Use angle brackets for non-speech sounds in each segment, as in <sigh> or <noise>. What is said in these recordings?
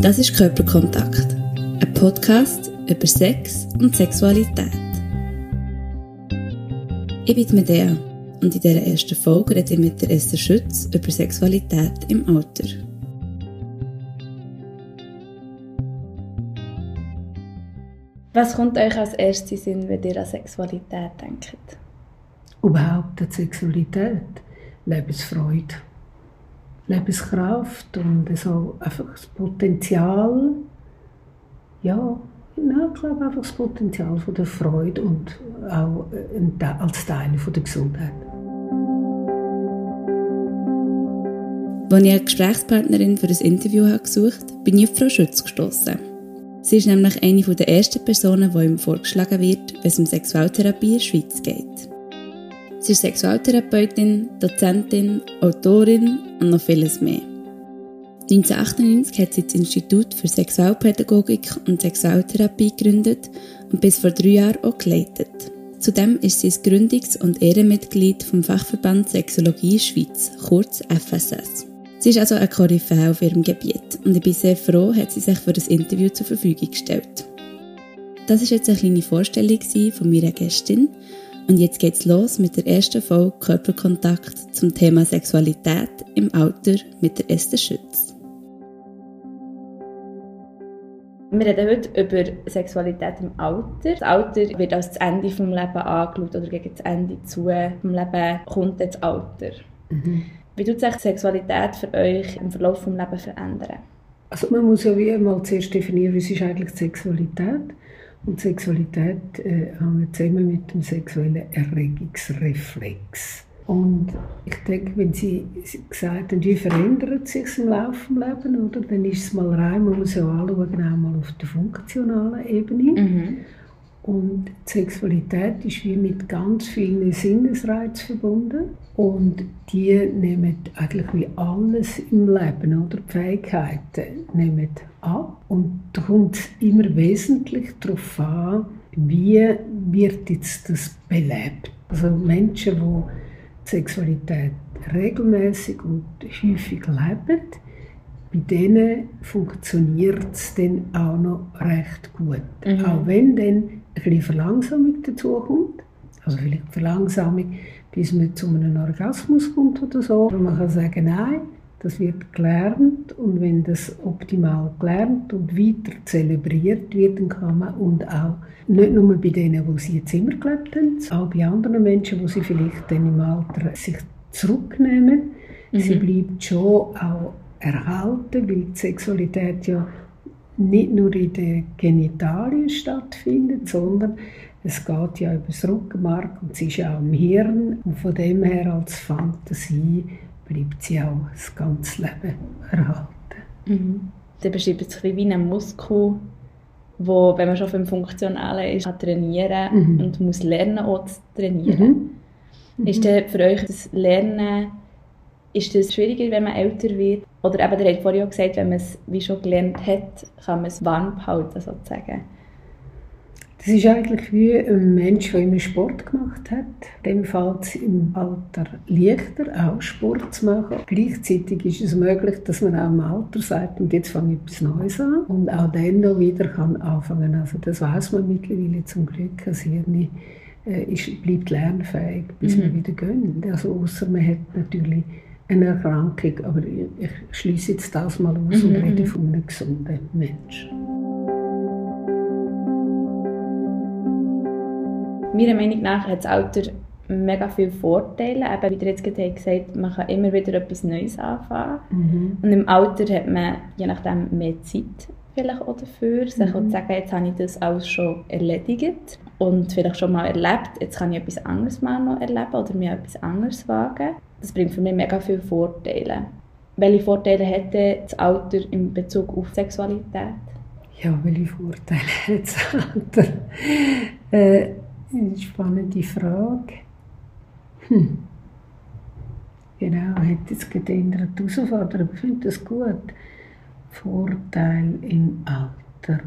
Das ist Körperkontakt, ein Podcast über Sex und Sexualität. Ich bin Medea und in dieser ersten Folge rede ich mit der Esther Schütz über Sexualität im Alter. Was kommt euch als erstes in Sinn, wenn ihr an Sexualität denkt? Überhaupt an Sexualität, Lebensfreude. Lebenskraft und so einfach das Potenzial, ja, ich glaube einfach das Potenzial von der Freude und auch als Teil von der Gesundheit. Als ich eine Gesprächspartnerin für das Interview gesucht habe, bin ich auf Frau Schütz gestoßen. Sie ist nämlich eine der ersten Personen, die ihm vorgeschlagen wird, wenn es um Sexualtherapie in der Schweiz geht. Sie ist Sexualtherapeutin, Dozentin, Autorin und noch vieles mehr. 1998 hat sie das Institut für Sexualpädagogik und Sexualtherapie gegründet und bis vor drei Jahren auch geleitet. Zudem ist sie das Gründungs- und Ehrenmitglied vom Fachverband Sexologie Schweiz, kurz FSS. Sie ist also eine Koryphäe auf ihrem Gebiet und ich bin sehr froh, hat sie sich für das Interview zur Verfügung gestellt. Das ist jetzt eine kleine Vorstellung von meiner Gästin und jetzt geht's los mit der ersten Folge Körperkontakt zum Thema Sexualität im Alter mit der Esther Schütz. Wir reden heute über Sexualität im Alter. Das Alter wird als das Ende des Lebens angeschaut oder gegen das Ende zu vom Leben kommt das Alter. Mhm. Wie tut sich Sexualität für euch im Verlauf des Lebens verändern? Also man muss ja wie einmal zuerst definieren, was ist eigentlich Sexualität ist. Und Sexualität äh, hängt zusammen mit dem sexuellen Erregungsreflex. Und ich denke, wenn Sie gesagt haben, wie verändert sich im Laufe des Lebens, oder, dann ist es mal rein, man muss ja anschauen, auch mal auf der funktionalen Ebene. Mhm. Und die Sexualität ist wie mit ganz vielen Sinnesreizen verbunden. Und die nehmen eigentlich wie alles im Leben, oder? Die Fähigkeiten nehmen ab. Und da kommt immer wesentlich darauf an, wie wird jetzt das belebt. Also Menschen, die die Sexualität regelmäßig und häufig leben, bei denen funktioniert es dann auch noch recht gut. Mhm. Auch wenn dann ein bisschen Verlangsamung dazukommt, also vielleicht Verlangsamung, bis man zu einem Orgasmus kommt oder so. Aber man kann sagen, nein, das wird gelernt und wenn das optimal gelernt und weiter zelebriert wird, dann kann man und auch nicht nur bei denen, wo sie jetzt immer gelebt haben, auch bei anderen Menschen, wo sie vielleicht dann im Alter sich zurücknehmen. Mhm. Sie bleibt schon auch erhalten, weil die Sexualität ja nicht nur in den Genitalien stattfindet, sondern es geht ja über das Rückenmark und es ist ja auch im Hirn und von dem her als Fantasie bleibt sie auch das ganze Leben erhalten. Mhm. Der beschreibt es ein wie ein Muskel, wo, wenn man schon vom Funktionalen ist, kann trainieren mhm. und muss lernen, auch zu trainieren. Mhm. Ist denn für euch das Lernen ist das schwieriger, wenn man älter wird? Oder eben, der hat vorhin auch gesagt, wenn man es wie schon gelernt hat, kann man es warm behalten, sozusagen. Das ist eigentlich wie ein Mensch, der immer Sport gemacht hat. Dem fällt es im Alter leichter, auch Sport zu machen. Gleichzeitig ist es möglich, dass man auch im Alter sagt, und jetzt fange ich etwas Neues an. Und auch dann noch wieder kann anfangen. Also das weiß man mittlerweile zum Glück. Das Hirn äh, ist, bleibt lernfähig, bis mhm. man wieder gönnt. Also außer man hat natürlich eine Erkrankung, aber ich schließe jetzt das mal aus mhm. und rede von einem gesunden Menschen. Meiner Meinung nach hat das Alter mega viele Vorteile. Eben, wie ihr jetzt gerade gesagt man kann immer wieder etwas Neues anfangen. Mhm. Und im Alter hat man je nachdem mehr Zeit vielleicht auch dafür, sich mhm. zu sagen, jetzt habe ich das alles schon erledigt und vielleicht schon mal erlebt, jetzt kann ich etwas anderes mal noch erleben oder mir etwas anderes wagen. Das bringt für mich mega viele Vorteile. Welche Vorteile hätte das Alter in Bezug auf Sexualität? Ja, welche Vorteile hat das Alter? Äh, eine spannende Frage. Hm. Genau, hätte jetzt geändert herausfordern, aber ich finde das gut. Vorteil im Alter.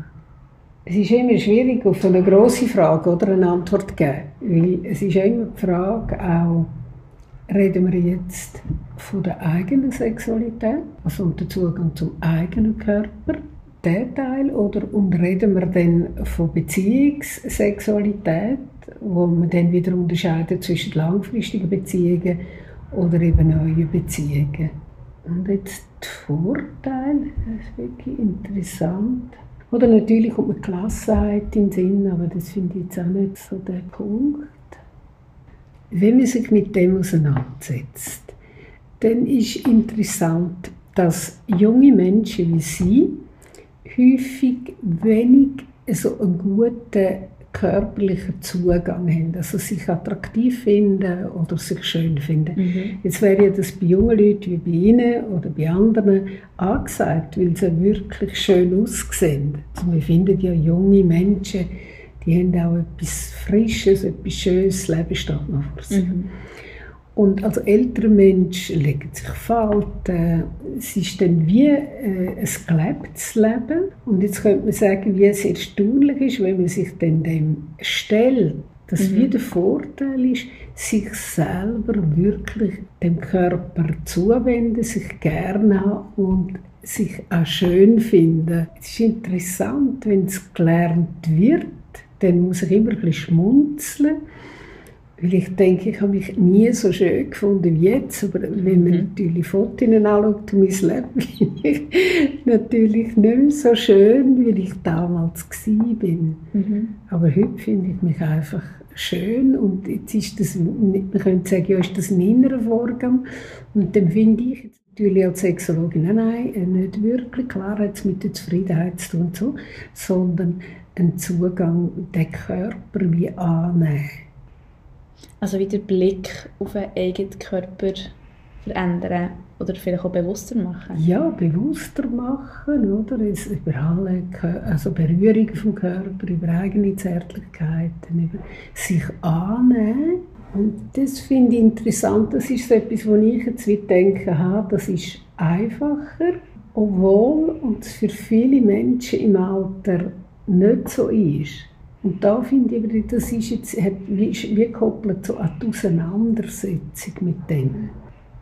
Es ist immer schwierig, auf eine grosse Frage oder eine Antwort zu geben. Weil es ist immer die Frage, auch, reden wir jetzt von der eigenen Sexualität, also dem Zugang zum eigenen Körper, der Teil oder und reden wir dann von Beziehungssexualität, wo man dann wieder unterscheidet zwischen langfristigen Beziehungen oder eben neuen Beziehungen. Und jetzt die Vorteile, das ist wirklich interessant. Oder natürlich kommt man Klassenheit in den Sinn, aber das finde ich jetzt auch nicht so der Punkt. Wenn man sich mit dem auseinandersetzt, dann ist interessant, dass junge Menschen wie Sie häufig wenig so einen guten körperlichen Zugang haben, also sich attraktiv finden oder sich schön finden. Mhm. Jetzt wäre ja das bei jungen Leuten wie bei Ihnen oder bei anderen angesagt, weil sie wirklich schön aussehen. Also wir finden ja junge Menschen, die haben auch etwas Frisches, etwas Schönes, das Leben steht noch vor sich. Mhm. Und als älterer Mensch legen sich Falten. Es ist dann wie äh, ein gelebtes Leben. Und jetzt könnte man sagen, wie es erstaunlich ist, wenn man sich dann dem stellt. Dass mhm. wie der Vorteil ist, sich selber wirklich dem Körper zuwenden, sich gerne haben und sich auch schön finden. Es ist interessant, wenn es gelernt wird, dann muss ich immer ein bisschen schmunzeln weil ich denke, ich habe mich nie so schön gefunden wie jetzt. Aber wenn man mhm. natürlich Fotos anschaut, mein Leben, <laughs> bin ich natürlich nicht mehr so schön, wie ich damals war. Mhm. Aber heute finde ich mich einfach schön. Und jetzt ist das, man könnte sagen, ja, ist das ein innerer Vorgang. Und dann finde ich natürlich als Sexologin, nein, nein, nicht wirklich. Klar hat es mit der Zufriedenheit zu tun, so, sondern einen Zugang, den Körper wie annehmen also wieder Blick auf den eigenen Körper verändern oder vielleicht auch bewusster machen? Ja, bewusster machen, oder? Es, über alle also Berührungen vom Körper, über eigene Zärtlichkeiten, über sich annehmen. Und das finde ich interessant. Das ist so etwas, wo ich jetzt denke, aha, das ist einfacher, obwohl es für viele Menschen im Alter nicht so ist. Und da finde ich, das ist jetzt, hat, wie, wie gekoppelt so an die Auseinandersetzung mit dem.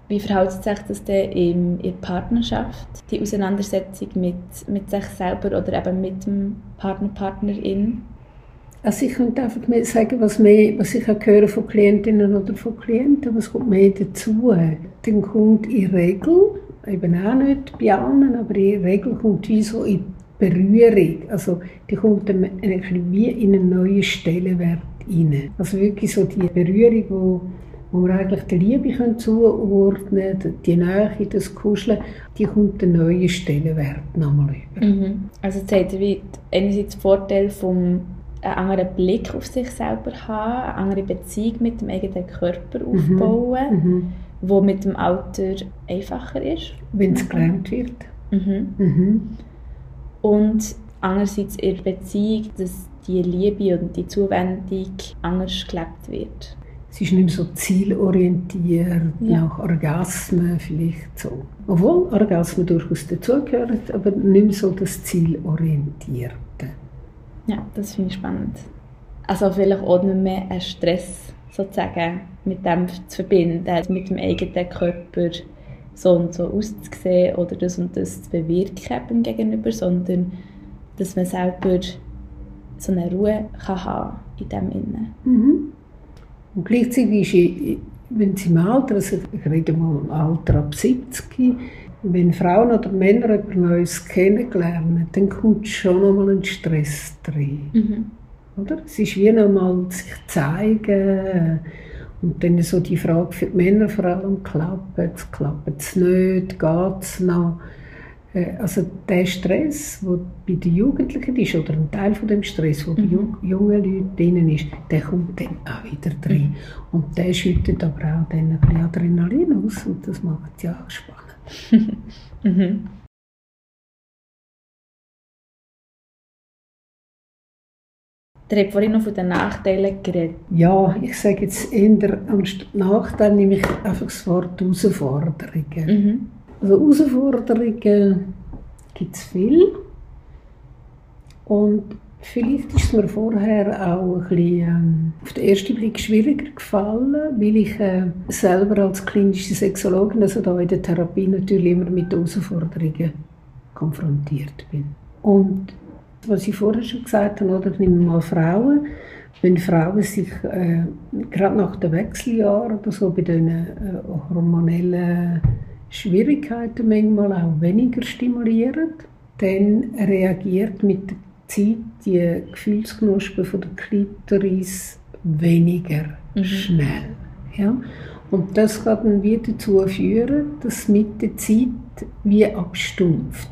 Wie verhält sich das denn in der Partnerschaft, die Auseinandersetzung mit, mit sich selber oder eben mit dem Partner, Partnerin? Also ich könnte einfach mehr sagen, was, mehr, was ich auch höre von Klientinnen oder von Klienten, was kommt mehr dazu. Dann kommt in Regel, eben auch nicht bei allen, aber in Regel kommt wie so in Berührung. Also die kommt dann wie in einen neuen Stellenwert rein. Also wirklich so die Berührung, wo, wo wir eigentlich die Liebe zuordnen können, die Nähe, das Kuscheln, die kommt einen neuen Stellenwert nochmal über. Mhm. Also es hat wie einerseits den Vorteil vom einen anderen Blick auf sich selber haben, eine andere Beziehung mit dem eigenen Körper mhm. aufbauen, mhm. wo mit dem Alter einfacher ist. Wenn es gelernt wird. Mhm. Mhm und andererseits in der Beziehung, dass die Liebe und die Zuwendung anders gelebt wird. Es ist nicht mehr so zielorientiert, ja. nach Orgasmen vielleicht so. Obwohl Orgasmen durchaus dazugehören, aber nicht mehr so das Zielorientierte. Ja, das finde ich spannend. Also vielleicht auch nicht mehr ein Stress sozusagen mit dem zu verbinden, mit dem eigenen Körper so und so auszusehen oder das und das zu bewirken gegenüber, sondern dass man selber so eine Ruhe kann haben in dem Innen. Mhm. Und gleichzeitig ist, wenn sie im Alter, also ich rede mal im Alter ab 70, wenn Frauen oder Männer etwas Neues kennenlernen, dann kommt schon einmal ein Stress drin. Mhm. Oder? Es ist wie nochmal sich zeigen, und dann so die Frage für die Männer vor allem, klappt es, klappt es nicht, geht es noch? Äh, also der Stress, der bei den Jugendlichen ist, oder ein Teil von dem Stress, der mhm. bei jungen Leuten drin ist, der kommt dann auch wieder drin. Mhm. Und der schüttet aber auch dann ein bisschen Adrenalin aus und das macht es ja auch spannend. <laughs> mhm. Der hat vorhin noch von den Nachteilen geredet. Ja, ich sage jetzt eher anstatt Nachteil nehme ich einfach das Wort Herausforderungen. Mhm. Also Herausforderungen gibt es viel. Und vielleicht ist es mir vorher auch ein bisschen ähm, auf den ersten Blick schwieriger gefallen, weil ich äh, selber als klinische Sexologin, also da in der Therapie natürlich immer mit Herausforderungen konfrontiert bin. Und was ich vorher schon gesagt habe, oder nehmen wir mal Frauen, wenn Frauen sich äh, gerade nach dem Wechseljahr oder so bei den äh, hormonellen Schwierigkeiten manchmal auch weniger stimulieren, dann reagiert mit der Zeit die Gefühlsknospe von der Klitoris weniger mhm. schnell. Ja? Und das kann dann wieder dazu führen, dass mit der Zeit wie abstumpft.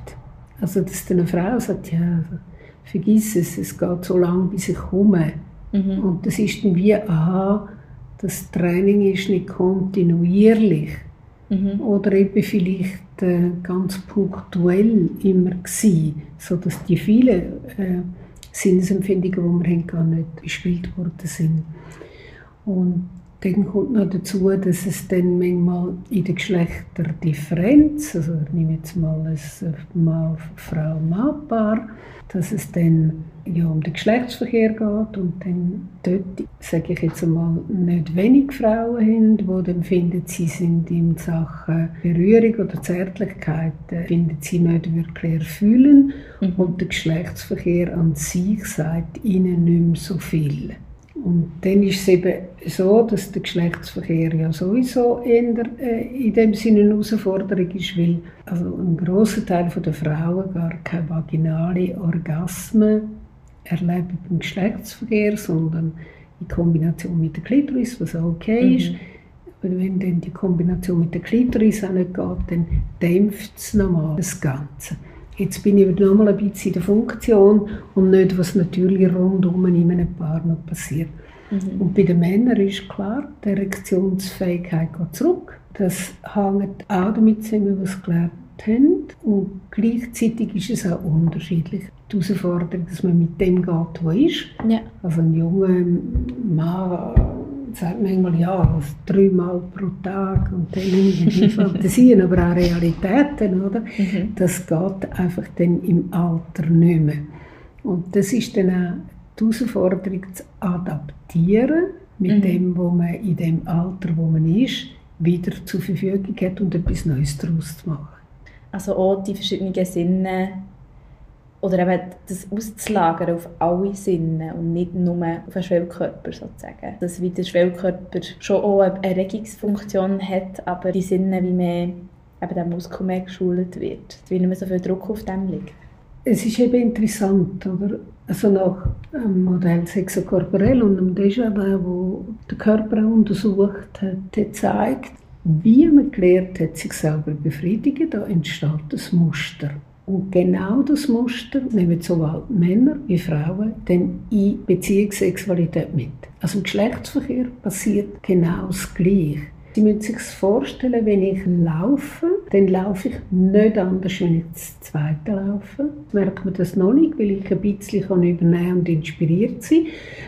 Also dass dann eine Frau sagt, ja, vergiss es, es geht so lange, bis ich komme. Mhm. Und das ist dann wie, aha, das Training ist nicht kontinuierlich. Mhm. Oder eben vielleicht äh, ganz punktuell immer gewesen, sodass die vielen äh, Sinnesempfindungen, die wir haben, gar nicht gespielt worden sind. Und dann kommt noch dazu, dass es dann manchmal in der Geschlechterdifferenz, also ich nehme jetzt mal ein Mann-Frau-Mann-Paar, dass es dann ja, um den Geschlechtsverkehr geht und dann dort, sage ich jetzt einmal, nicht wenig Frauen haben, die dann finden, sie sind in Sachen Berührung oder Zärtlichkeit, finden sie nicht wirklich erfüllen mhm. und der Geschlechtsverkehr an sich sagt ihnen nicht mehr so viel. Und dann ist es eben so, dass der Geschlechtsverkehr ja sowieso eher, äh, in dem Sinne eine Herausforderung ist, weil also ein großer Teil der Frauen gar keine vaginale Orgasmen erleben beim Geschlechtsverkehr, sondern in Kombination mit der Klitoris, was auch okay mhm. ist. Wenn dann die Kombination mit der Klitoris auch nicht geht, dann dämpft es nochmal das Ganze. Jetzt bin ich wieder nochmal ein bisschen in der Funktion und nicht, was natürlich rundum in einem Paar noch passiert. Mhm. Und bei den Männern ist klar, die Erektionsfähigkeit geht zurück. Das hängt auch damit zusammen, was sie gelernt haben. Und gleichzeitig ist es auch unterschiedlich. Die Herausforderung, dass man mit dem geht, was ist. Ja. Also ein junger Mann sagt manchmal, ja, also dreimal pro Tag und dann irgendwie <laughs> Fantasien, aber auch Realitäten, oder? Mhm. Das geht einfach dann im Alter nicht mehr. Und das ist dann auch die Herausforderung zu adaptieren mit mhm. dem, wo man in dem Alter, wo man ist, wieder zur Verfügung hat und etwas Neues daraus zu machen. Also auch die verschiedenen Sinne oder eben das auszulagern auf alle Sinne und nicht nur auf den Schwellkörper sozusagen. Dass wie der Schwellkörper schon auch eine Erregungsfunktion hat, aber die Sinne wie mehr, eben der Muskel mehr geschult wird, weil nicht mehr so viel Druck auf dem liegt. Es ist eben interessant, oder? Also nach dem Modell Sexokorporell und dem Desjardins, wo der Körper untersucht hat, zeigt, wie man gelernt hat, sich selber befriedigen, da entsteht das Muster. Und genau das Muster nehmen sowohl Männer wie Frauen dann in Beziehungssexualität mit. Also im Geschlechtsverkehr passiert genau das Gleiche. Sie müssen sich vorstellen, wenn ich laufe, dann laufe ich nicht anders, wenn ich das zweite laufe. Merkt man das noch nicht, weil ich ein bisschen übernehmen und inspiriert sein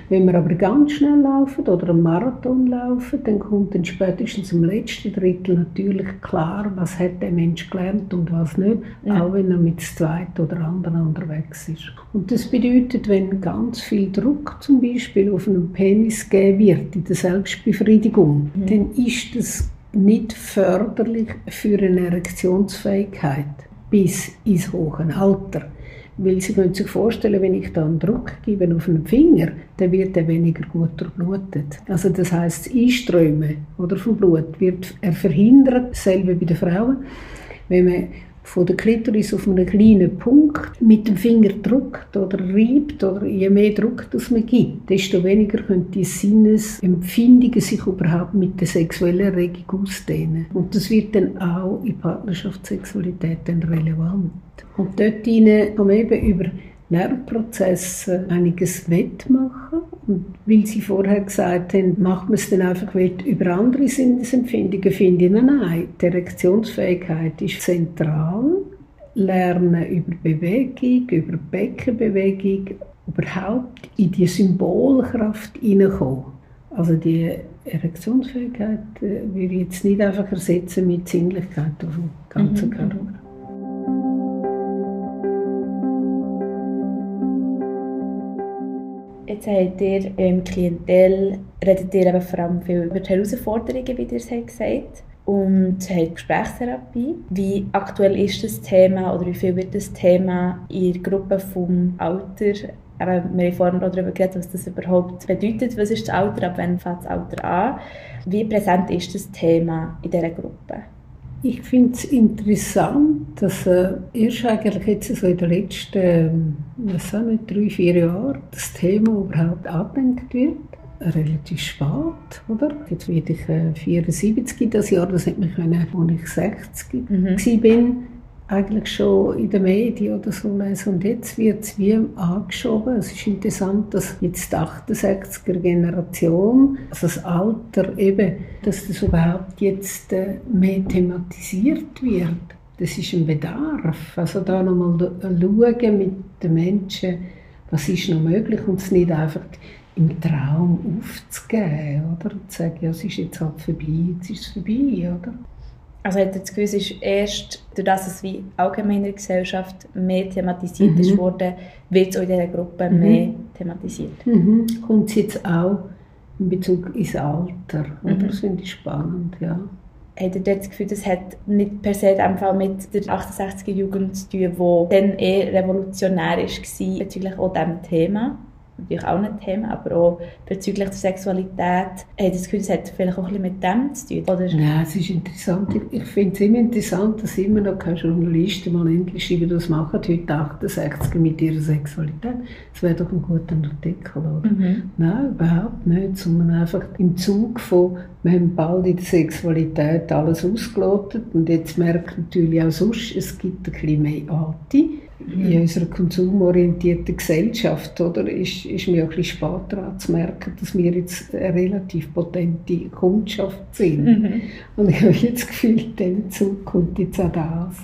Wenn wir aber ganz schnell laufen oder einen Marathon laufen, dann kommt dann spätestens im letzten Drittel natürlich klar, was hat der Mensch gelernt und was nicht, ja. auch wenn er mit dem zweiten oder anderen unterwegs ist. Und das bedeutet, wenn ganz viel Druck zum Beispiel auf einen Penis gegeben wird in der Selbstbefriedigung, mhm. dann ist es nicht förderlich für eine Erektionsfähigkeit bis ins hohe Alter. Weil Sie können sich vorstellen, wenn ich da Druck gebe auf einen Finger, dann wird er weniger gut durchblutet. Also das heißt, das Einströmen oder vom Blut wird er verhindert, selber bei den Frauen. Wenn man von der Klitoris auf einen kleinen Punkt mit dem Finger drückt oder reibt oder je mehr Druck das man gibt, desto weniger können die Sinnesempfindungen sich überhaupt mit der sexuellen Erregung ausdehnen. Und das wird dann auch in Partnerschaftssexualität dann relevant. Und dort man eben über Lernprozesse einiges wettmachen. Und weil Sie vorher gesagt haben, macht man es dann einfach über andere Sinnesempfindungen, finde ich, nein, die Erektionsfähigkeit ist zentral. Lernen über Bewegung, über Beckenbewegung, überhaupt in die Symbolkraft hineinkommen. Also die Erektionsfähigkeit äh, würde ich jetzt nicht einfach ersetzen mit Sinnlichkeit auf dem ganzen mhm. Körper. Jetzt habt ihr im Klientel, redet ihr eben vor allem viel über die Herausforderungen, wie ihr es gesagt und haben Gesprächstherapie. Wie aktuell ist das Thema oder wie viel wird das Thema in der Gruppe vom Alter aber wir haben vorhin darüber geredet, was das überhaupt bedeutet. Was ist das Alter, ab wann fängt das Alter an? Wie präsent ist das Thema in dieser Gruppe? Ich finde es interessant, dass äh, erst eigentlich jetzt so in den letzten, was auch nicht, drei, vier Jahren das Thema überhaupt angedenkt wird. Relativ spät, oder? Jetzt werde ich äh, 74 das Jahr, das hätte mich können, als ich 60 mhm. war eigentlich schon in den Medien oder so lesen. Und jetzt wird es wie angeschoben. Es ist interessant, dass jetzt die 68er Generation, also das Alter eben, dass das überhaupt jetzt äh, mehr thematisiert wird. Das ist ein Bedarf. Also da nochmal schauen mit den Menschen, was ist noch möglich und es nicht einfach im Traum aufzugeben, oder? Und zu sagen, ja, es ist jetzt halt vorbei, jetzt ist es vorbei, oder? Also hat das Gefühl, es ist erst, durch das es wie allgemein in der Gesellschaft mehr thematisiert mhm. ist worden, wird es auch in dieser Gruppe mhm. mehr thematisiert. Mhm. Kommt es jetzt auch in Bezug ins Alter? Oder? Mhm. Das finde ich spannend, ja. Hat ihr das Gefühl, das hat nicht per se in mit der 68er Jugend zu tun, die dann eher revolutionär war bezüglich auch diesem Thema? Natürlich auch ein Thema, aber auch bezüglich der Sexualität. Hat das Gefühl, es hat vielleicht auch ein bisschen mit dem zu tun? Oder? Ja, es ist interessant. Ich, finde es immer interessant, dass immer noch keine Journalisten mal endlich schreiben, das machen heute 68 mit ihrer Sexualität. Das wäre doch ein guter Artikel, oder? Mhm. Nein, überhaupt nicht, sondern einfach im Zug von, wir haben bald in der Sexualität alles ausgelotet und jetzt merkt natürlich auch sonst, es gibt ein bisschen mehr Anti in unserer konsumorientierten Gesellschaft oder, ist, ist mir auch ein bisschen spät daran zu merken, dass wir jetzt eine relativ potente Kundschaft sind. Mhm. Und ich habe jetzt das Gefühl, dem Zug kommt jetzt auch das.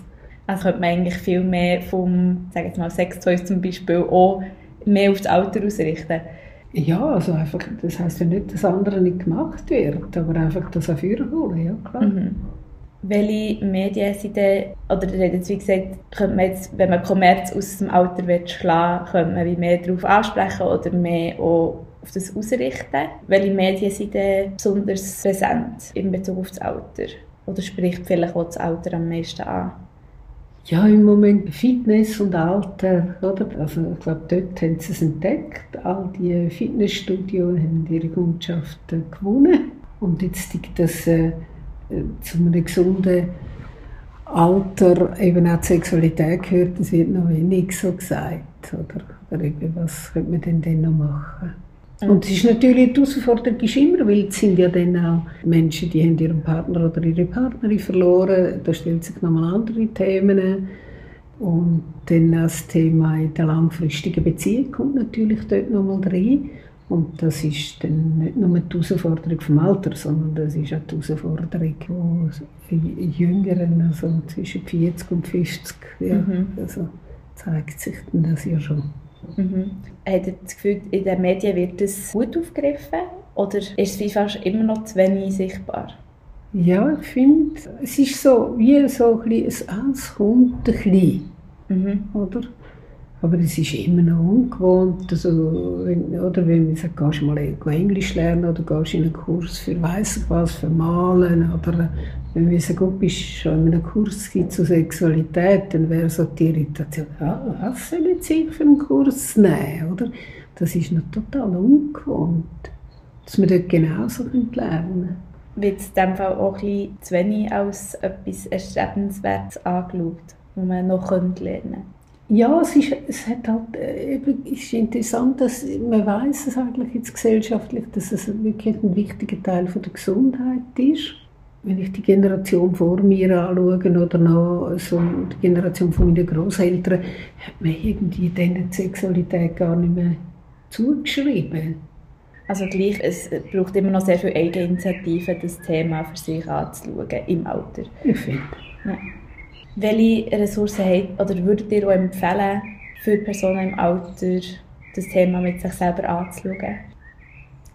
Also könnte man eigentlich viel mehr vom, sagen wir mal, Sextoys zum Beispiel auch mehr auf das Alter ausrichten? Ja, also einfach, das heisst ja nicht, dass andere nicht gemacht wird, aber einfach das auch holen, ja klar. Mhm welche Medien sind denn, oder jetzt, wie gesagt, könnte man jetzt, wenn man Kommerz aus dem Alter will schlagen könnte man wie mehr darauf ansprechen oder mehr auch auf das ausrichten. Welche Medien sind denn besonders präsent in Bezug auf das Alter? Oder spricht vielleicht auch das Alter am meisten an? Ja, im Moment Fitness und Alter, oder? Also ich glaube, dort haben sie es entdeckt. All die Fitnessstudios haben ihre Kundschaften gewonnen. Und jetzt liegt das äh, zu einem gesunden Alter eben auch die Sexualität gehört, das wird noch wenig so gesagt. Oder, oder eben, was könnte man denn dann noch machen? Und es ist natürlich, die Herausforderung ist immer, weil es sind ja dann auch Menschen, die haben ihren Partner oder ihre Partnerin verloren, da stellen sich nochmal andere Themen und dann das Thema in der langfristigen Beziehung kommt natürlich dort nochmal rein. Und das ist dann nicht nur die Herausforderung vom Alter, sondern das ist auch die Herausforderung von Jüngeren, also zwischen 40 und 50. Ja, mhm. Also zeigt sich dann das ja schon. Mhm. Hat ihr das Gefühl, in den Medien wird das gut aufgegriffen oder ist es fast immer noch zu wenig sichtbar? Ja, ich finde, es ist so, wie so ein bisschen, es kommt ein bisschen, mhm. oder? Aber es ist immer noch ungewohnt. Also, wenn, oder wenn man sagt, gehst du mal Englisch lernen oder gehst in einen Kurs für weiss ich was, für Malen. Oder wenn wir sagen, du bist schon in einem Kurs zur Sexualität, dann wäre so die Irritation, ja, was soll ich jetzt für einen Kurs nehmen? Oder? Das ist noch total ungewohnt, dass wir dort genauso lernen können. Wird es in diesem Fall auch ein bisschen zu wenig als etwas Erstrebenswertes angeschaut, was man noch lernen könnte? Ja, es ist, es hat halt, äh, ist interessant, dass man weiß es eigentlich jetzt gesellschaftlich, dass es wirklich ein wichtiger Teil von der Gesundheit ist. Wenn ich die Generation vor mir anschaue oder noch so die Generation von meinen Großeltern, hat man irgendwie denen die Sexualität gar nicht mehr zugeschrieben. Also gleich, es braucht immer noch sehr viel Eigeninitiative, das Thema für sich anzuschauen im Alter. Ich finde. Ja. Welche Ressourcen habt, oder würdet ihr auch empfehlen, für Personen im Alter das Thema mit sich selber anzuschauen?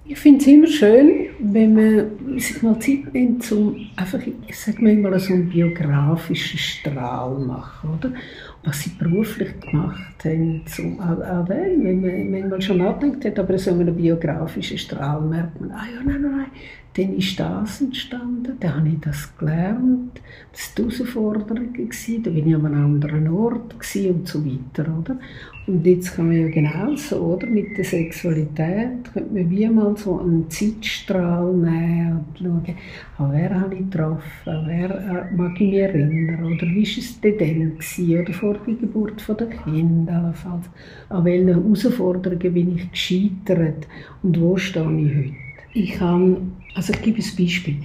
Ich finde es immer schön, wenn man sich mal Zeit nimmt, um einfach, ich sage mal, so einen biografischen Strahl machen, oder? Was sie beruflich gemacht haben, zum, auch, auch dann, wenn man manchmal schon nachdenkt hat, aber so einen biografischen Strahl merkt man, ah ja, nein, nein, nein, dann ist das entstanden, dann habe ich das gelernt, das war die Herausforderung, da bin ich an einem anderen Ort und so weiter, oder? Und jetzt kann man ja genauso, oder? Mit der Sexualität könnte man wie mal so einen Zeitstrahl nehmen und schauen, an wer habe ich getroffen, an wer äh, mag ich mich erinnern, oder wie war es denn dann oder vor der Geburt der Kinder. An welchen Herausforderungen bin ich gescheitert und wo stehe ich heute? Ich habe, also ich gebe ein Beispiel.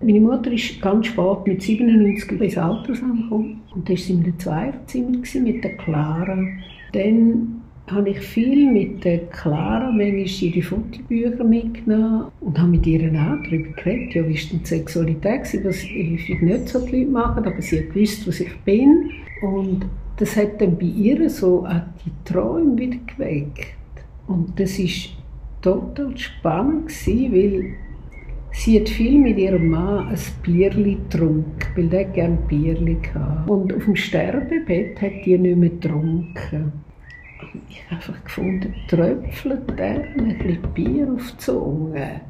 Meine Mutter ist ganz spät mit 97 ins Altersheim gekommen und da war sie in einem Zweierzimmer mit der Clara. Dann habe ich viel mit der Clara, manchmal ihre Fotobücher mitgenommen und habe mit ihr auch darüber geredet, ja, wie war denn die Sexualität, was häufig nicht so die Leute machen, aber sie hat gewusst, was ich bin. Und das hat dann bei ihr so auch die Träume wieder geweckt. Und das ist total spannend gewesen, weil sie hat viel mit ihrem Mann ein Bierli getrunken, weil der gerne Bierli hatte. Und auf dem Sterbebett hat die nicht mehr getrunken. Und ich habe einfach gefunden, tröpfelt der ein bisschen Bier auf die Zunge.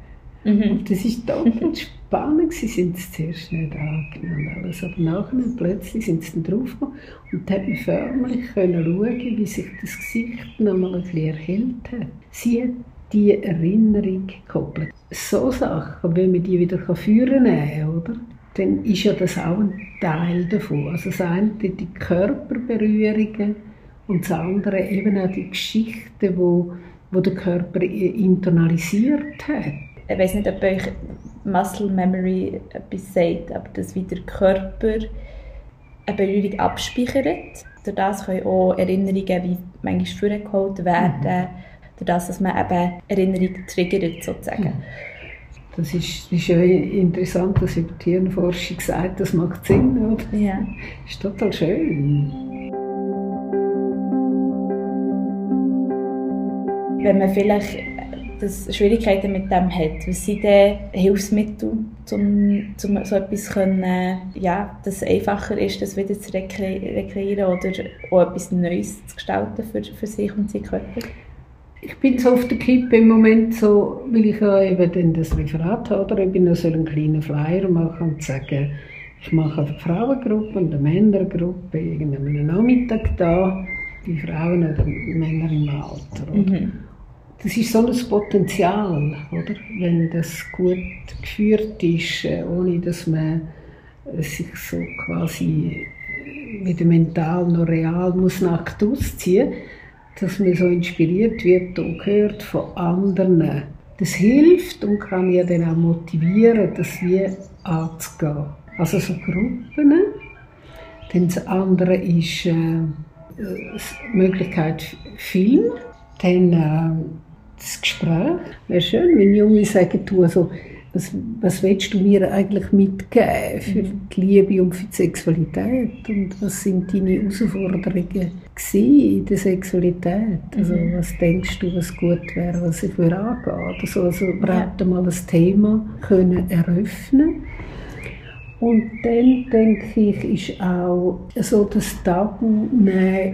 Mhm. Und das ist total <laughs> spannend. Sie sind es zuerst nicht angenommen alles, aber nachher plötzlich sind sie draufgekommen und hat man förmlich können schauen, wie sich das Gesicht nochmal ein bisschen erhellt hat. Sie hat die Erinnerung gekoppelt. So Sachen, wenn man die wieder führen kann, oder? dann ist ja das auch ein Teil davon. Also das eine die Körperberührungen und das andere eben auch die Geschichten, wo, wo der Körper internalisiert hat. Ich weiß nicht, ob euch Muscle Memory etwas sagt, aber dass wie der Körper eine Berührung abspeichert. Durch das können auch Erinnerungen wie manchmal vorgeholt werden. Mhm durch das, dass man eben Erinnerung triggert, sozusagen. Das ist, ist ja interessant, dass über die Hirnforschung sagt, das macht Sinn, oder? Ja. Das ist total schön. Wenn man vielleicht das Schwierigkeiten mit dem hat, was sind denn Hilfsmittel, um, um so etwas können, ja, dass es einfacher ist, das wieder zu rekreieren oder auch etwas Neues zu gestalten für, für sich und seinen Körper? Ich bin so auf der Kippe im Moment so, weil ich ja eben dann das Referat habe, oder ich bin noch so einen kleinen Flyer machen und sagen, ich mache eine Frauengruppe und eine Männergruppe irgendeinen Nachmittag da, die Frauen oder Männer im Alter. Mhm. Das ist so ein Potenzial, oder? Wenn das gut geführt ist, äh, ohne dass man sich so quasi wieder mental noch real muss nackt ausziehen muss dass man so inspiriert wird und hört von anderen. Das hilft und kann ja dann auch motivieren, das wie anzugehen. Also so Gruppen. Dann das andere ist äh, die Möglichkeit Film. Dann äh, das Gespräch. Wäre schön, wenn Junge sagen, du, also, was, was willst du mir eigentlich mitgeben für mhm. die Liebe und für die Sexualität? Und was sind deine Herausforderungen in der Sexualität? Also, mhm. was denkst du, was gut wäre, was ich würde angehen? Also, also überhaupt ja. mal ein Thema können eröffnen und dann denke ich, ist auch so das Tabu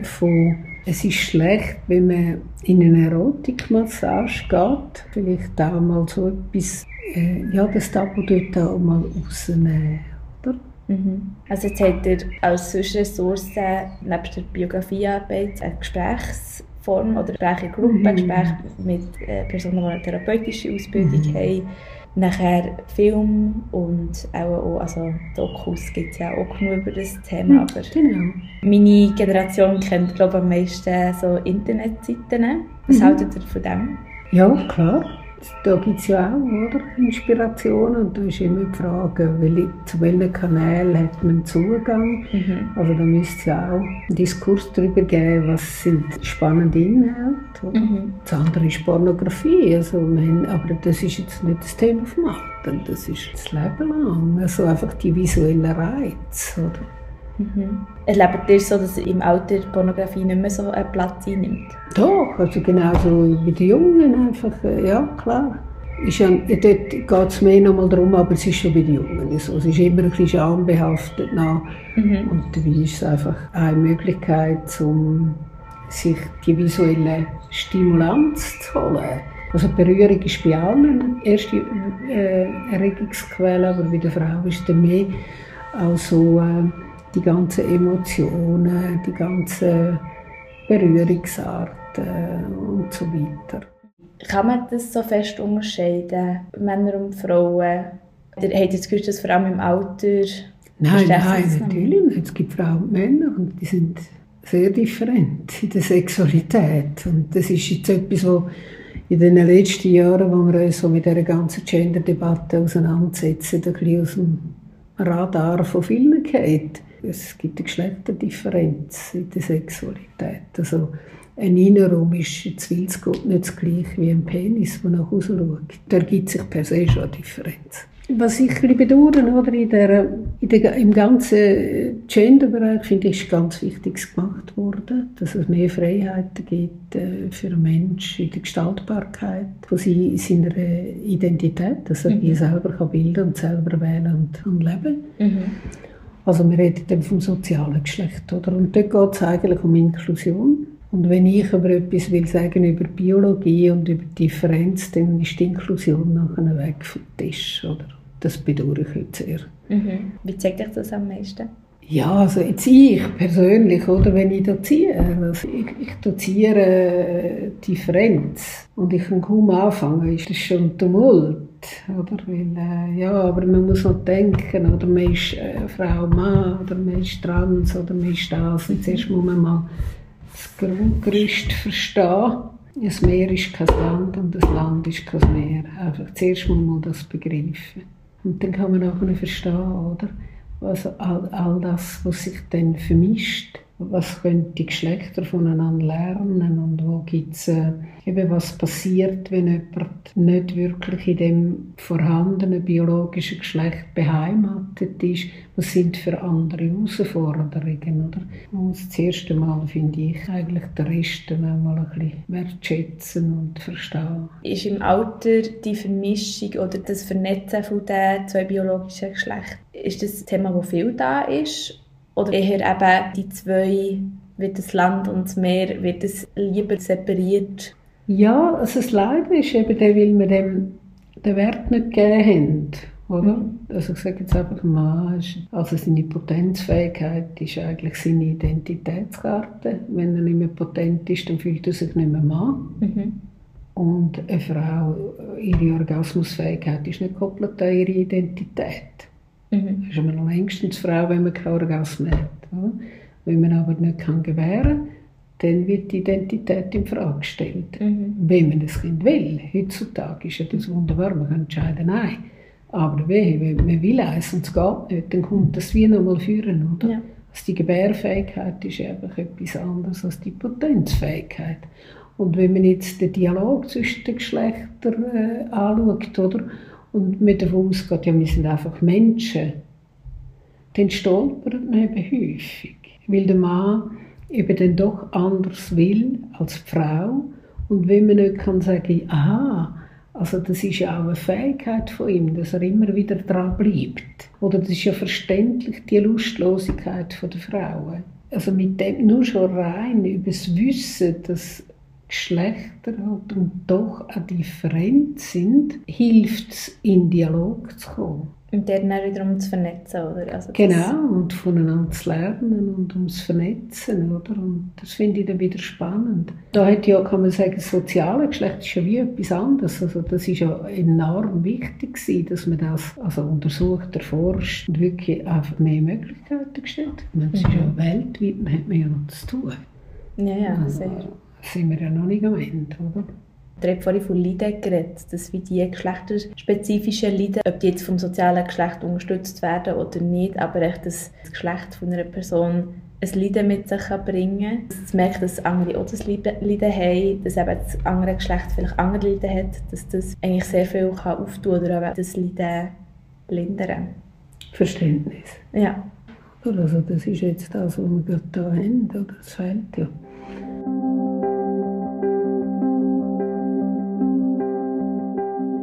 von es ist schlecht, wenn man in eine Erotikmassage geht, vielleicht auch mal so etwas äh, ja, das Tabu dort auch mal rausnehmen. Oder? Mhm. Also jetzt habt ihr als Ressource neben der Biografiearbeit eine Gesprächsform oder Gespräche in Gruppen, mhm. Gespräche mit äh, Personen, die eine therapeutische Ausbildung mhm. haben. Nachher Film und auch, also Dokus gibt es ja auch genug über das Thema. Mhm, aber genau. Meine Generation kennt glaube ich, am meisten so Internetseiten. Was mhm. haltet ihr von dem? Ja, klar da gibt es ja auch oder, Inspirationen und da ist immer die Frage, welche, zu welchen Kanälen hat man Zugang. Mhm. Also da müsste es ja auch einen Diskurs darüber geben, was sind spannende Inhalte. Mhm. Das andere ist Pornografie, also man, aber das ist jetzt nicht das Thema vom Alter, das ist das Leben lang. Also einfach die visuellen Reize. Oder? Mhm. Erlebt ihr so, dass im Alter Pornografie nicht mehr so einen Platz einnimmt? Doch, also genauso wie die Jungen einfach, äh, ja klar. Ist ja, dort geht es mehr noch mal darum, aber es ist schon bei den Jungen so. Es ist immer ein bisschen schambehaftet nach. Mhm. Und dabei ist es einfach eine Möglichkeit, um sich die visuelle Stimulanz zu holen. Also Berührung ist bei allen eine erste äh, Erregungsquelle, aber bei der Frau ist dann mehr auch so äh, die ganzen Emotionen, die ganzen Berührungsarten und so weiter. Kann man das so fest unterscheiden, Männer und Frauen? Oder habt ihr das Gefühl, dass vor allem im Alter... Nein, nein, natürlich nicht. Es gibt Frauen und Männer und die sind sehr different in der Sexualität. Und das ist jetzt etwas, was in den letzten Jahren, wo wir uns so mit dieser ganzen Gender-Debatte auseinandersetzen, ein bisschen aus dem Radar von vielen geht. Es gibt eine Geschlechterdifferenz in der Sexualität. Also ein Innenraum ist jetzt will Gott nicht das gleiche wie ein Penis, der nach Hause schaut. Da gibt sich per se schon eine Differenz. Was ich ein bedauere, oder, in der, in der, im ganzen Gender-Bereich, finde ich, ist ganz Wichtiges gemacht worden, dass es mehr Freiheiten gibt äh, für einen Menschen in der Gestaltbarkeit von seiner Identität, dass er mhm. die selber kann bilden und selber wählen und, und leben mhm. Also wir reden dann vom sozialen Geschlecht. Oder? Und dort geht es eigentlich um Inklusion. Und wenn ich aber etwas will sagen über Biologie und über Differenz, dann ist die Inklusion nachher weg vom Tisch. Oder? Das bedauere ich heute sehr. Mhm. Wie zeigt euch das am meisten? Ja, also jetzt ich persönlich, oder, wenn ich doziere, also ich, ich doziere äh, Differenz und ich kann kaum anfangen, ist das schon Tumult, oder, weil, äh, ja, aber man muss noch denken, oder man ist äh, Frau, Mann, oder man ist trans, oder man ist das, und zuerst muss man mal das Grundgerüst verstehen. Das Meer ist kein Land und das Land ist kein Meer. Einfach zuerst muss man das begreifen. Und dann kann man auch verstehen, oder? Also all, all das, was sich dann vermischt was können die Geschlechter voneinander lernen und wo gibt's äh, eben was passiert, wenn jemand nicht wirklich in dem vorhandenen biologischen Geschlecht beheimatet ist. Was sind für andere Herausforderungen, oder? Man muss das erste Mal, finde ich, eigentlich den Rest dann mal ein bisschen wertschätzen und verstehen. Ist im Alter die Vermischung oder das Vernetzen von den zwei biologischen Geschlechtern, ist das ein Thema, das viel da ist? Oder eher eben die zwei, wird das Land und das Meer, wird es lieber separiert? Ja, also das Leiden ist eben der, weil wir dem den Wert nicht gegeben haben. Oder? Mhm. Also ich sage jetzt einfach mal, also seine Potenzfähigkeit ist eigentlich seine Identitätskarte. Wenn er nicht mehr potent ist, dann fühlt er sich nicht mehr Mann. Mhm. Und eine Frau, ihre Orgasmusfähigkeit ist nicht gekoppelt an ihre Identität. Mhm. ist man noch längstens Frau, wenn man keinen Orgasmus hat. Oder? Wenn man aber nicht kann gewähren kann, dann wird die Identität in Frage gestellt. Mhm. Wenn man das Kind will. Heutzutage ist ja das wunderbar, man kann entscheiden, nein. Aber wenn man will eins und es geht nicht, dann kommt das wie nochmal führen, oder? Ja. Also die Gebärfähigkeit ist einfach etwas anderes als die Potenzfähigkeit. Und wenn man jetzt den Dialog zwischen den Geschlechtern äh, anschaut, oder? und mit davon ausgeht, ja, wir sind einfach Menschen, dann stolpert man eben häufig. Weil der Mann eben dann doch anders will als die Frau. Und wenn man nicht kann sagen, aha, also das ist ja auch eine Fähigkeit von ihm, dass er immer wieder dran bleibt. Oder das ist ja verständlich die Lustlosigkeit der Frauen. Also mit dem nur schon rein über das Wissen, dass Geschlechter halt und doch eine Differenz sind, hilft es, in Dialog zu kommen. Und dann wiederum zu vernetzen, oder? Also genau, und voneinander zu lernen und ums Vernetzen, oder? Und das finde ich dann wieder spannend. Da hat ja, kann man sagen, das soziale Geschlecht ist ja wie etwas anderes. Also das ist ja enorm wichtig gewesen, dass man das also untersucht, erforscht und wirklich einfach mehr Möglichkeiten gestellt hat. Meine, es ist ja mhm. weltweit, hat man ja noch zu tun. Ja, ja, sehr sind wir ja noch nicht am Ende, oder? Du hast vorhin von Leiden geredet, dass wie die geschlechterspezifischen Leiden, ob die jetzt vom sozialen Geschlecht unterstützt werden oder nicht, aber echt das Geschlecht von einer Person ein Leiden mit sich bringen kann. Dass man merkt, dass andere auch das Leiden haben, dass eben das andere Geschlecht vielleicht andere Leiden hat, dass das eigentlich sehr viel kann auftun oder das Leiden lindern. Verständnis. Ja. Also das ist jetzt das, was wir gerade hier haben, oder? Das fehlt ja.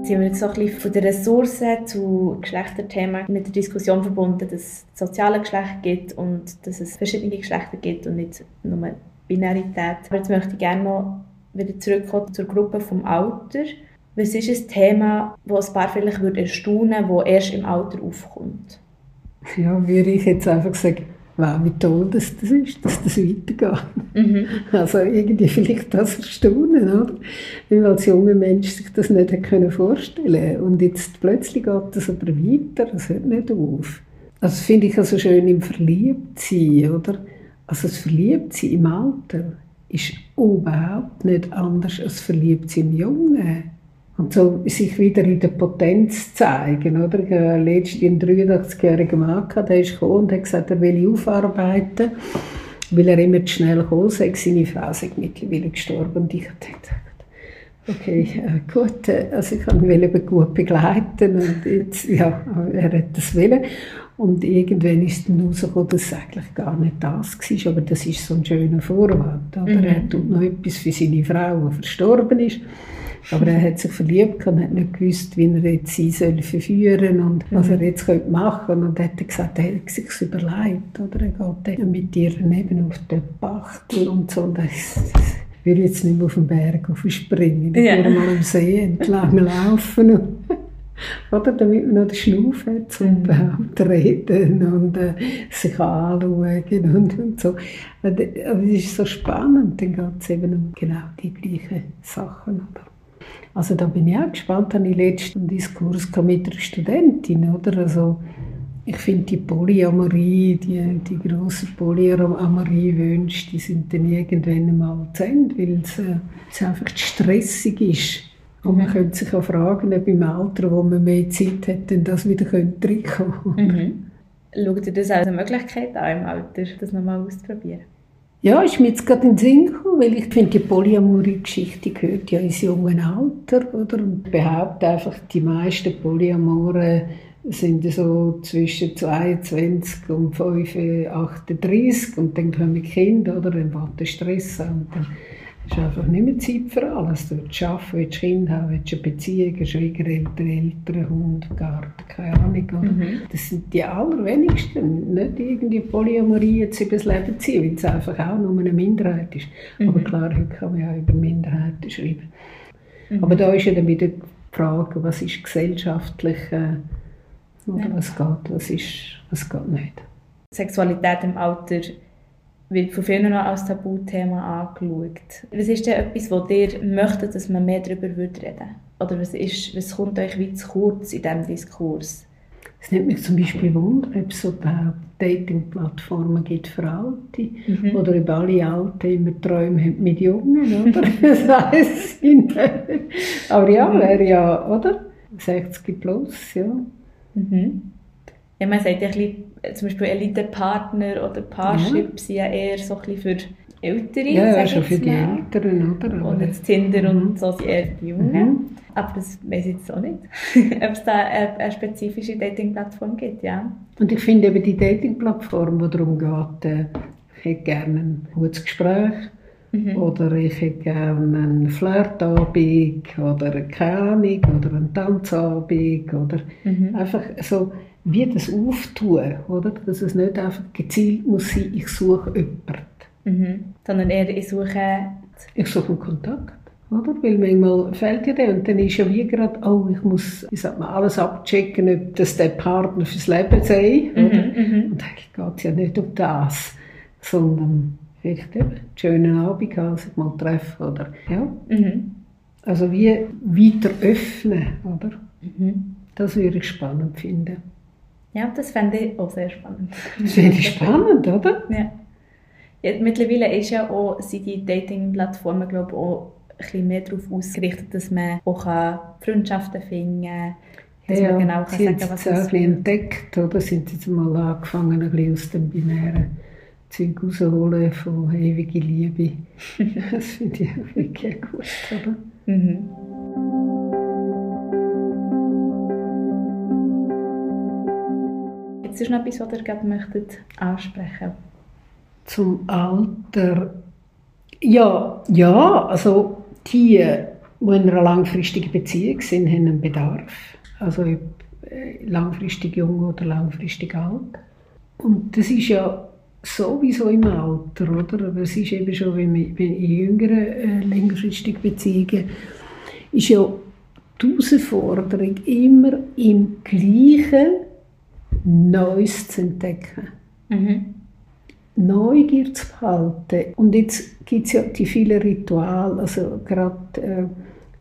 Sind wir jetzt so ein bisschen von der Ressourcen zu Geschlechterthemen mit der Diskussion verbunden, dass es soziale Geschlechter gibt und dass es verschiedene Geschlechter gibt und nicht nur Binarität. Aber jetzt möchte ich gerne noch wieder zurückkommen zur Gruppe vom Alter. Was ist ein Thema, das ein paar vielleicht erstaunen würde, das erst im Alter aufkommt? Ja, würde ich jetzt einfach sagen, wow, wie toll das, das ist, dass das weitergeht. Mhm. Also irgendwie vielleicht das Erstaunen, oder? Weil als junger Mensch sich das nicht können vorstellen Und jetzt plötzlich geht das aber weiter, das hört nicht auf. Also das finde ich also schön im Verliebtsein, oder? Also das Verliebtsein im Alter ist überhaupt nicht anders als Verliebtsein im Jungen. Und so sich wieder in der Potenz zeigen. Oder? Ich hatte letztens einen 83-jährigen Mann, der ist gekommen und hat gesagt, er will aufarbeiten, weil er immer zu schnell kam, sei seine Frau sei mittlerweile gestorben. Und ich habe gedacht, okay, äh, gut, äh, also ich kann ihn gut begleiten und jetzt, ja, er hat das wollen. Und irgendwann ist dann rausgekommen, dass es eigentlich gar nicht das war, aber das ist so ein schöner Vorwand. Oder? Mhm. Er tut noch etwas für seine Frau, die verstorben ist. Aber er hat sich verliebt und hat nicht gewusst, wie er jetzt sie soll verführen und was er jetzt könnte machen Und er hat gesagt, er hat sich überlegt. Oder? Er geht mit ihr neben auf den Bachtel und so. Und das will jetzt nicht mehr auf den Berg springen. Ich ja. mal am See entlang laufen. Oder damit man noch den Schnuff hat, um mhm. überhaupt reden und äh, sich anschauen und, und so. Aber es ist so spannend, dann geht es eben um genau die gleichen Sachen. Oder? Also da bin ich auch gespannt, habe ich letzten Diskurs mit einer Studentin, oder? Also ich finde die Polyamorie, die, die grossen Polyamorie-Wünsche, die sind dann irgendwann einmal zu Ende, weil es, äh, es einfach stressig ist. Und man mhm. könnte sich auch fragen, ob im Alter, wo man mehr Zeit hat, dann das wieder reinkommen könnte. Mhm. Schaut ihr das als eine Möglichkeit an im Alter, das nochmal auszuprobieren? Ja, ist mir jetzt gerade in den Sinn weil ich finde, die Polyamorie-Geschichte gehört ja ins junge Alter, oder? Und behaupte einfach, die meisten Polyamoren sind so zwischen 22 und 35, 38 und dann kommen Kinder, oder? Dann der Stress. Und dann ist einfach nicht mehr Zeit für alles. Du willst arbeiten, willst Kinder haben, willst eine Beziehung, Schwiegereltern, Eltern, Hund, Garten, keine Ahnung. Mhm. Das sind die allerwenigsten. Nicht irgendwie Polyamorie jetzt über das Leben ziehen, weil es einfach auch nur eine Minderheit ist. Mhm. Aber klar, heute kann man ja über Minderheiten schreiben. Mhm. Aber da ist ja dann wieder die Frage, was ist gesellschaftlich äh, oder ja. was geht, was, ist, was geht nicht. Sexualität im Alter wird von vielen noch als Tabuthema angeschaut. Was ist denn etwas, wo ihr möchtet, dass man mehr darüber reden würde? Oder was, ist, was kommt euch wie zu kurz in diesem Diskurs? Es nimmt mich zum Beispiel Wunder, ob es so Dating-Plattformen gibt für Alte mhm. oder ob alle Alten immer Träume haben mit Jungen, oder? <laughs> das weiss ich nicht. Aber ja, mhm. wäre ja, oder? 60 plus, ja. Mhm. Ja, man sagt ja ein bisschen, zum Beispiel Elite-Partner oder Parship ja. sind ja eher so ein bisschen für Ältere. Ja, ja schon für die Älteren, oder? Oder das Tinder mhm. und so sind eher die Jungen. Mhm. Aber das weiß ich jetzt auch nicht, <laughs> ob es da eine, eine spezifische Dating-Plattform gibt, ja. Und ich finde eben die Dating-Plattform, die darum geht, äh, ich hätte gerne ein gutes Gespräch, Mhm. Oder ich hätte gerne einen Flirtabend oder keine Ahnung, oder einen Tanzabend oder mhm. einfach so wie das auftun, oder? Dass es nicht einfach gezielt muss sein, ich suche jemanden. Mhm. Sondern eher, ich suche... Ich suche einen Kontakt. Oder? Weil manchmal fehlt dir der und dann ist ja wie gerade, oh, ich muss wie sagt man, alles abchecken, ob das der Partner fürs Leben sei. Mhm, oder? Mhm, und eigentlich geht es ja nicht um das, sondern vielleicht eben einen schönen Abend haben, sich mal treffen. Oder? Ja. Mhm. Also wie weiter öffnen, oder? Mhm. Das würde ich spannend finden. Ja, das fände ich auch sehr spannend. Das finde ich spannend, oder? Ja. ja. Mittlerweile ist ja auch, sind die Dating-Plattformen, glaube ich, auch ein bisschen mehr darauf ausgerichtet, dass man auch Freundschaften finden kann, dass ja, man genau kann sagen, was man will. entdeckt, oder? Sind jetzt mal angefangen, ein bisschen aus dem binären Zeug rausholen von ewiger Liebe. <laughs> das finde ich auch wirklich gut, oder? Mhm. Gibt es noch etwas, was ihr gerne möchtet ansprechen Zum Alter. Ja, ja, also die, die in einer langfristigen Beziehung sind, haben einen Bedarf. Also äh, langfristig jung oder langfristig alt. Und das ist ja sowieso im Alter, oder? Aber es ist eben schon, wenn in jüngeren, äh, längerfristigen Beziehungen, ist ja die Herausforderung immer im Gleichen Neues zu entdecken. Mhm. Neugier zu behalten. Und jetzt gibt es ja die vielen Rituale, also gerade äh,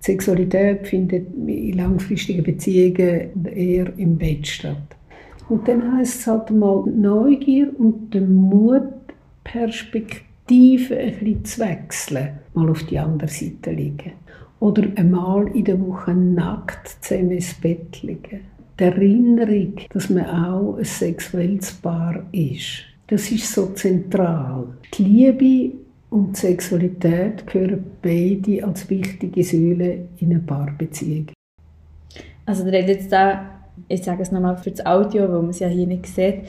Sexualität findet in langfristigen Beziehungen eher im Bett statt. Und dann heißt es halt mal Neugier und den Mut, Perspektive ein bisschen zu wechseln, mal auf die andere Seite liegen. Oder einmal in der Woche nackt zusammen ins Bett liegen. Die Erinnerung, dass man auch ein sexuelles Paar ist, das ist so zentral. Die Liebe und die Sexualität gehören beide als wichtige Säule in eine Paarbeziehung. Also ihr redet jetzt da, ich sage es nochmal für das Audio, weil man es ja hier nicht sieht,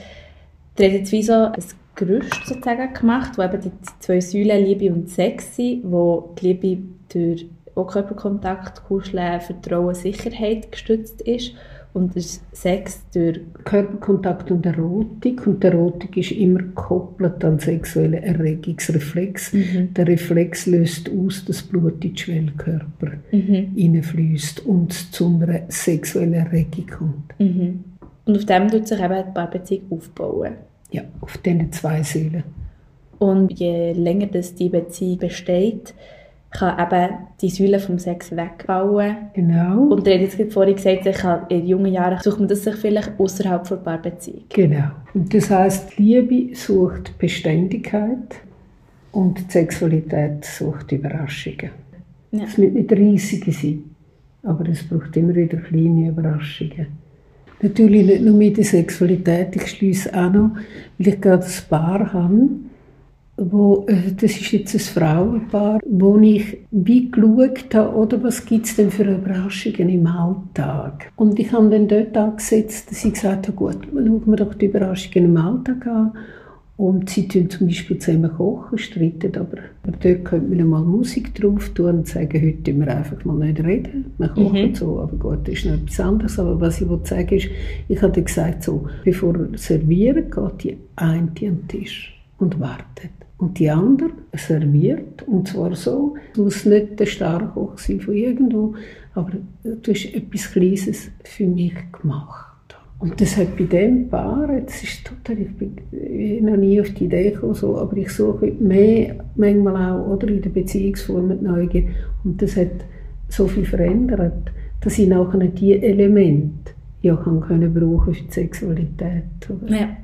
ihr redet wie so ein Gerüst sozusagen gemacht, wo eben die zwei Säulen Liebe und Sex sind, wo die Liebe durch auch Körperkontakt, Kuscheln, Vertrauen, Sicherheit gestützt ist und der Sex durch Körperkontakt und Erotik. Und Erotik ist immer gekoppelt an sexuellen Erregungsreflex. Mhm. Der Reflex löst aus, dass Blut in den Schwellkörper mhm. hineinfließt und zu einer sexuellen Erregung kommt. Mhm. Und auf dem tut sich eben die Paarbeziehung aufbauen. Ja, auf diesen zwei Säulen. Und je länger das die Beziehung besteht, kann eben die Säule vom Sex wegbauen. Genau. Und du jetzt vorhin gesagt, ich kann, in jungen Jahren sucht man das sich vielleicht außerhalb der Paarbeziehung. Genau. Und das heißt, Liebe sucht Beständigkeit und Sexualität sucht Überraschungen. Ja. Es müssen nicht riesige sein, aber es braucht immer wieder kleine Überraschungen. Natürlich nicht nur mit der Sexualität, ich schließe auch noch, weil ich gerade ein Paar habe, wo, äh, das ist jetzt ein Frauenpaar, wo ich wie geschaut habe, oder was gibt es denn für Überraschungen im Alltag. Und ich habe dann dort angesetzt, dass ich gesagt habe, gut, schauen wir doch die Überraschungen im Alltag an. Und sie tun zum Beispiel zusammen kochen, streiten, aber, aber dort könnte man mal Musik drauf tun und sagen, heute tun wir einfach mal nicht reden. Wir kochen mhm. so, aber gut, das ist noch etwas anderes. Aber was ich sagen ist, ich habe gesagt, so, bevor er servieren geht, die eine an den Tisch und wartet. Und die andere serviert, und zwar so, es muss nicht der Starkoch sein von irgendwo, aber du hast etwas Kleines für mich gemacht. Und das hat bei dem Paar, jetzt ist total, ich bin noch nie auf die Idee gekommen, so, aber ich suche mehr, manchmal auch, oder in der Beziehungsform mit Neugier. Und das hat so viel verändert, dass ich nachher die Elemente ja kann können brauchen für die Sexualität. Oder? Ja.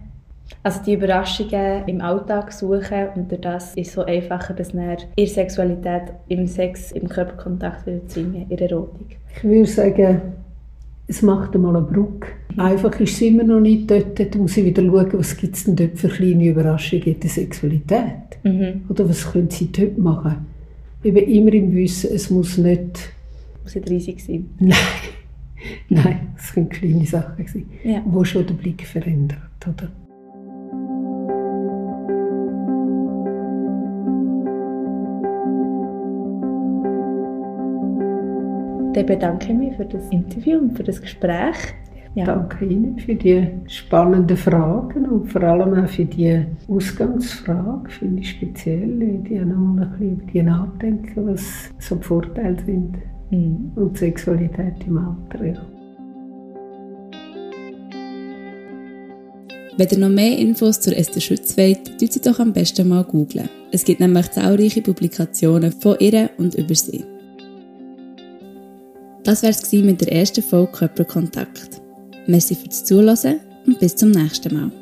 Also die Überraschungen im Alltag suchen und durch das ist es so einfacher, dass dann ihre Sexualität im Sex, im Körperkontakt wieder zwingen, ihre Erotik. Ich würde sagen, es macht einmal eine Brücke. Einfach ist es immer noch nicht dort, da muss ich wieder schauen, was gibt es denn dort für kleine Überraschungen in der Sexualität. Mhm. Oder was können sie dort machen. Eben immer im Wissen, es muss nicht... Muss nicht riesig sein. <laughs> Nein, nein, es können kleine Sachen sein, ja. die schon den Blick verändern. Oder? Dann bedanke ich mich für das Interview und für das Gespräch. Ja. Danke Ihnen für die spannenden Fragen und vor allem auch für die Ausgangsfrage, finde ich speziell, die auch noch mal ein bisschen über die nachdenken, was so die Vorteile sind mhm. und Sexualität im Alter. Ja. Wenn ihr noch mehr Infos zur Esther Schütz wollt, tut sie doch am besten mal googlen. Es gibt nämlich zahlreiche Publikationen von ihr und über sie. Das war es mit der ersten Folge Körperkontakt. Merci fürs Zuhören und bis zum nächsten Mal.